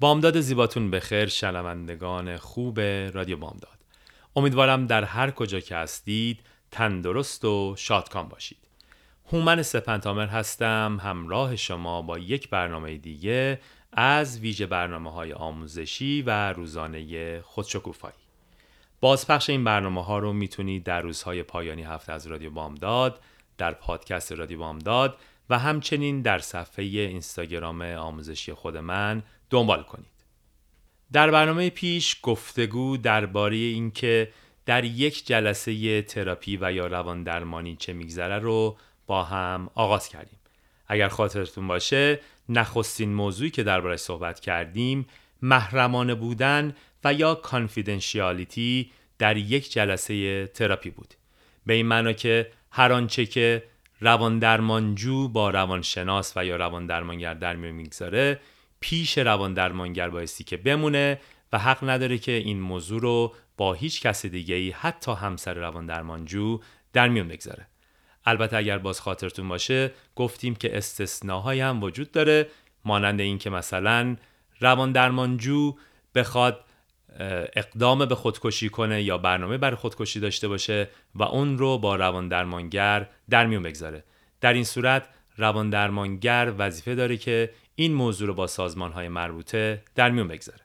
بامداد زیباتون بخیر شنوندگان خوب رادیو بامداد. امیدوارم در هر کجا که هستید تندرست و شادکام باشید. هومن سپنتامر هستم همراه شما با یک برنامه دیگه از ویژه برنامه های آموزشی و روزانه خودشکوفایی. بازپخش این برنامه ها رو می‌تونید در روزهای پایانی هفته از رادیو بامداد در پادکست رادیو بامداد و همچنین در صفحه اینستاگرام آموزشی خود من دنبال کنید. در برنامه پیش گفتگو درباره اینکه در یک جلسه تراپی و یا روان درمانی چه میگذره رو با هم آغاز کردیم. اگر خاطرتون باشه نخستین موضوعی که دربارش صحبت کردیم محرمانه بودن و یا کانفیدنشیالیتی در یک جلسه تراپی بود. به این معنا که هر آنچه که روان درمانجو با روانشناس و یا روان درمانگر در میون می‌گذاره پیش روان درمانگر بایستی که بمونه و حق نداره که این موضوع رو با هیچ کس دیگه ای حتی همسر روان درمانجو در میون بگذاره. البته اگر باز خاطرتون باشه گفتیم که استثناهایی هم وجود داره مانند این که مثلا روان درمانجو بخواد اقدام به خودکشی کنه یا برنامه برای خودکشی داشته باشه و اون رو با روان درمانگر در میون بگذاره در این صورت روان درمانگر وظیفه داره که این موضوع رو با سازمان های مربوطه در میون بگذاره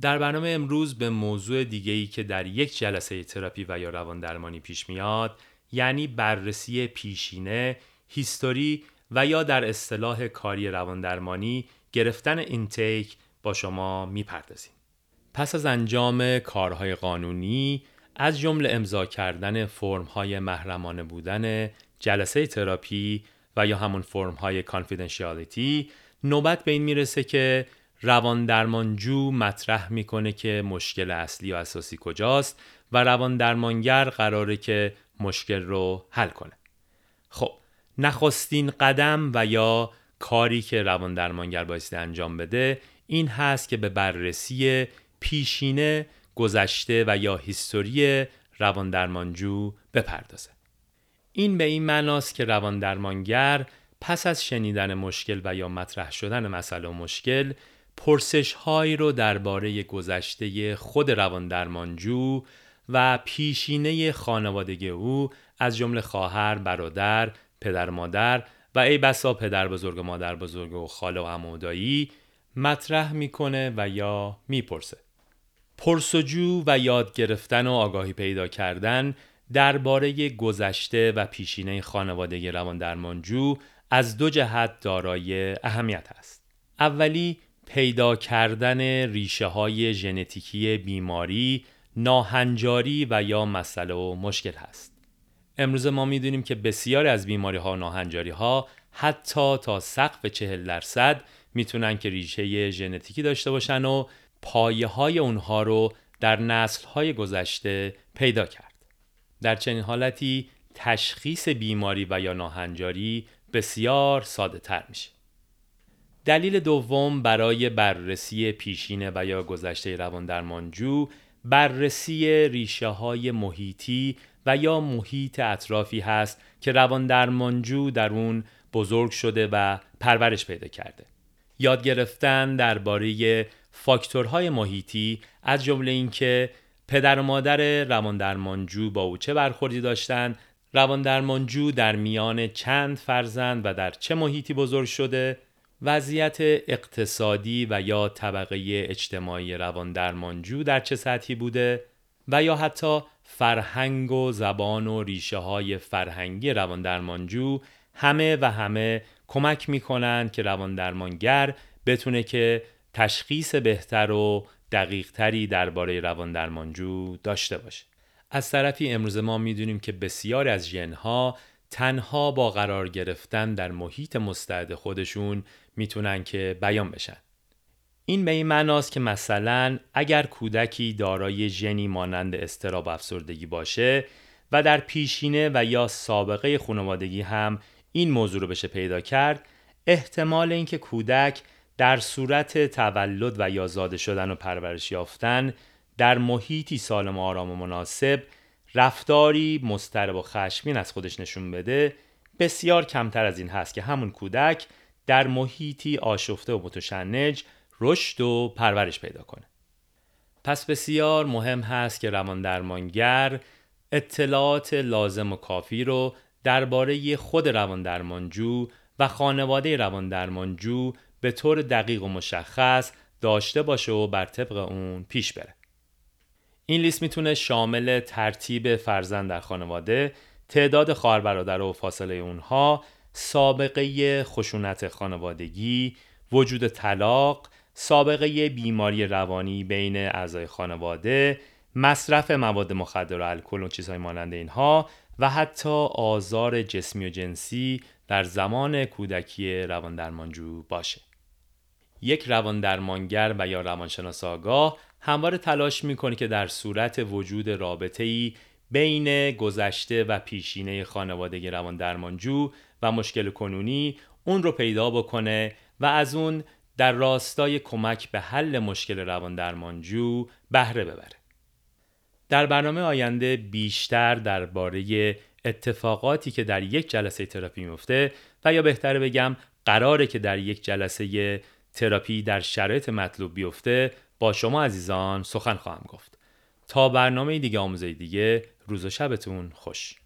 در برنامه امروز به موضوع دیگه ای که در یک جلسه تراپی و یا روان درمانی پیش میاد یعنی بررسی پیشینه، history و یا در اصطلاح کاری روان درمانی گرفتن intake با شما می‌پردازیم. پس از انجام کارهای قانونی از جمله امضا کردن فرم‌های محرمانه بودن جلسه تراپی و یا همون فرم‌های confidentiality نوبت به این می‌رسه که روان درمانجو مطرح می‌کنه که مشکل اصلی و اساسی کجاست و روان درمانگر قراره که مشکل رو حل کنه. خب نخستین قدم و یا کاری که روان درمانگر بایستی انجام بده این هست که به بررسی پیشینه گذشته و یا هیستوری روان درمانجو بپردازه. این به این معناست که روان درمانگر پس از شنیدن مشکل و یا مطرح شدن مسئله و مشکل پرسش هایی رو درباره گذشته خود روان درمانجو و پیشینه خانوادگی او از جمله خواهر، برادر، پدر مادر و ای بسا پدر بزرگ و مادر بزرگ و خاله و عمو و دایی مطرح می‌کنه و یا می‌پرسه. پرسجو و یاد گرفتن و آگاهی پیدا کردن درباره گذشته و پیشینه خانوادگی روان درمانجو از دو جهت دارای اهمیت است. اولی پیدا کردن ریشه های ژنتیکی بیماری، ناهنجاری و یا مسئله و مشکل هست. امروز ما می‌دونیم که بسیاری از بیماری ها و ناهنجاری ها حتی تا سقف چهل درصد می‌تونن که ریشه ژنتیکی داشته باشن و پایه های اونها رو در نسل های گذشته پیدا کرد. در چنین حالتی تشخیص بیماری و یا ناهنجاری بسیار ساده تر میشه. دلیل دوم برای بررسی پیشینه و یا گذشته روان درمانجو بررسی ریشه های محیطی و یا محیط اطرافی هست که روان درمانجو در اون بزرگ شده و پرورش پیدا کرده. یاد گرفتن درباره فاکتورهای محیطی از جمله اینکه پدر و مادر رواندرمانجو با او چه برخوردی داشتند رواندرمانجو در میان چند فرزند و در چه محیطی بزرگ شده وضعیت اقتصادی و یا طبقه اجتماعی رواندرمانجو در چه سطحی بوده و یا حتی فرهنگ و زبان و ریشه های فرهنگی رواندرمانجو همه و همه کمک می‌کنند که رواندرمانگر بتونه که تشخیص بهتر و دقیقتری درباره رواندرمانجو داشته باشه. از طرفی امروز ما می‌دونیم که بسیاری از ژنها تنها با قرار گرفتن در محیط مستعد خودشون می‌تونن که بیان بشن. این به این معناست که مثلا اگر کودکی دارای ژنی مانند استراب افسردگی باشه و در پیشینه و یا سابقه خانوادگی هم این موضوع رو بشه پیدا کرد احتمال اینکه کودک در صورت تولد و یا زاده شدن و پرورش یافتن در محیطی سالم و آرام و مناسب رفتاری مضطرب و خشمین از خودش نشون بده بسیار کمتر از این هست که همون کودک در محیطی آشفته و متشنج رشد و پرورش پیدا کنه. پس بسیار مهم هست که روان درمانگر اطلاعات لازم و کافی رو درباره خود روان درمانجو و خانواده روان درمانجو به طور دقیق و مشخص داشته باشه و بر طبق اون پیش بره. این لیست می‌تونه شامل ترتیب فرزند در خانواده، تعداد خواهر برادر و فاصله اونها، سابقه خشونت خانوادگی، وجود طلاق، سابقه بیماری روانی بین اعضای خانواده، مصرف مواد مخدر و الکل و چیزهای مانند اینها و حتی آزار جسمی و جنسی در زمان کودکی رواندرمانجو باشه. یک رواندرمانگر و یا روانشناس آگاه همواره تلاش می‌کنه که در صورت وجود رابطه ای بین گذشته و پیشینه خانواده رواندرمانجو و مشکل کنونی اون رو پیدا بکنه و از اون در راستای کمک به حل مشکل رواندرمانجو بهره ببره. در برنامه آینده بیشتر درباره اتفاقاتی که در یک جلسه تراپی میفته و یا بهتره بگم قراره که در یک جلسه تراپی در شرایط مطلوب بیفته با شما عزیزان سخن خواهم گفت. تا برنامه دیگه آموزه دیگه روز و شبتون خوش.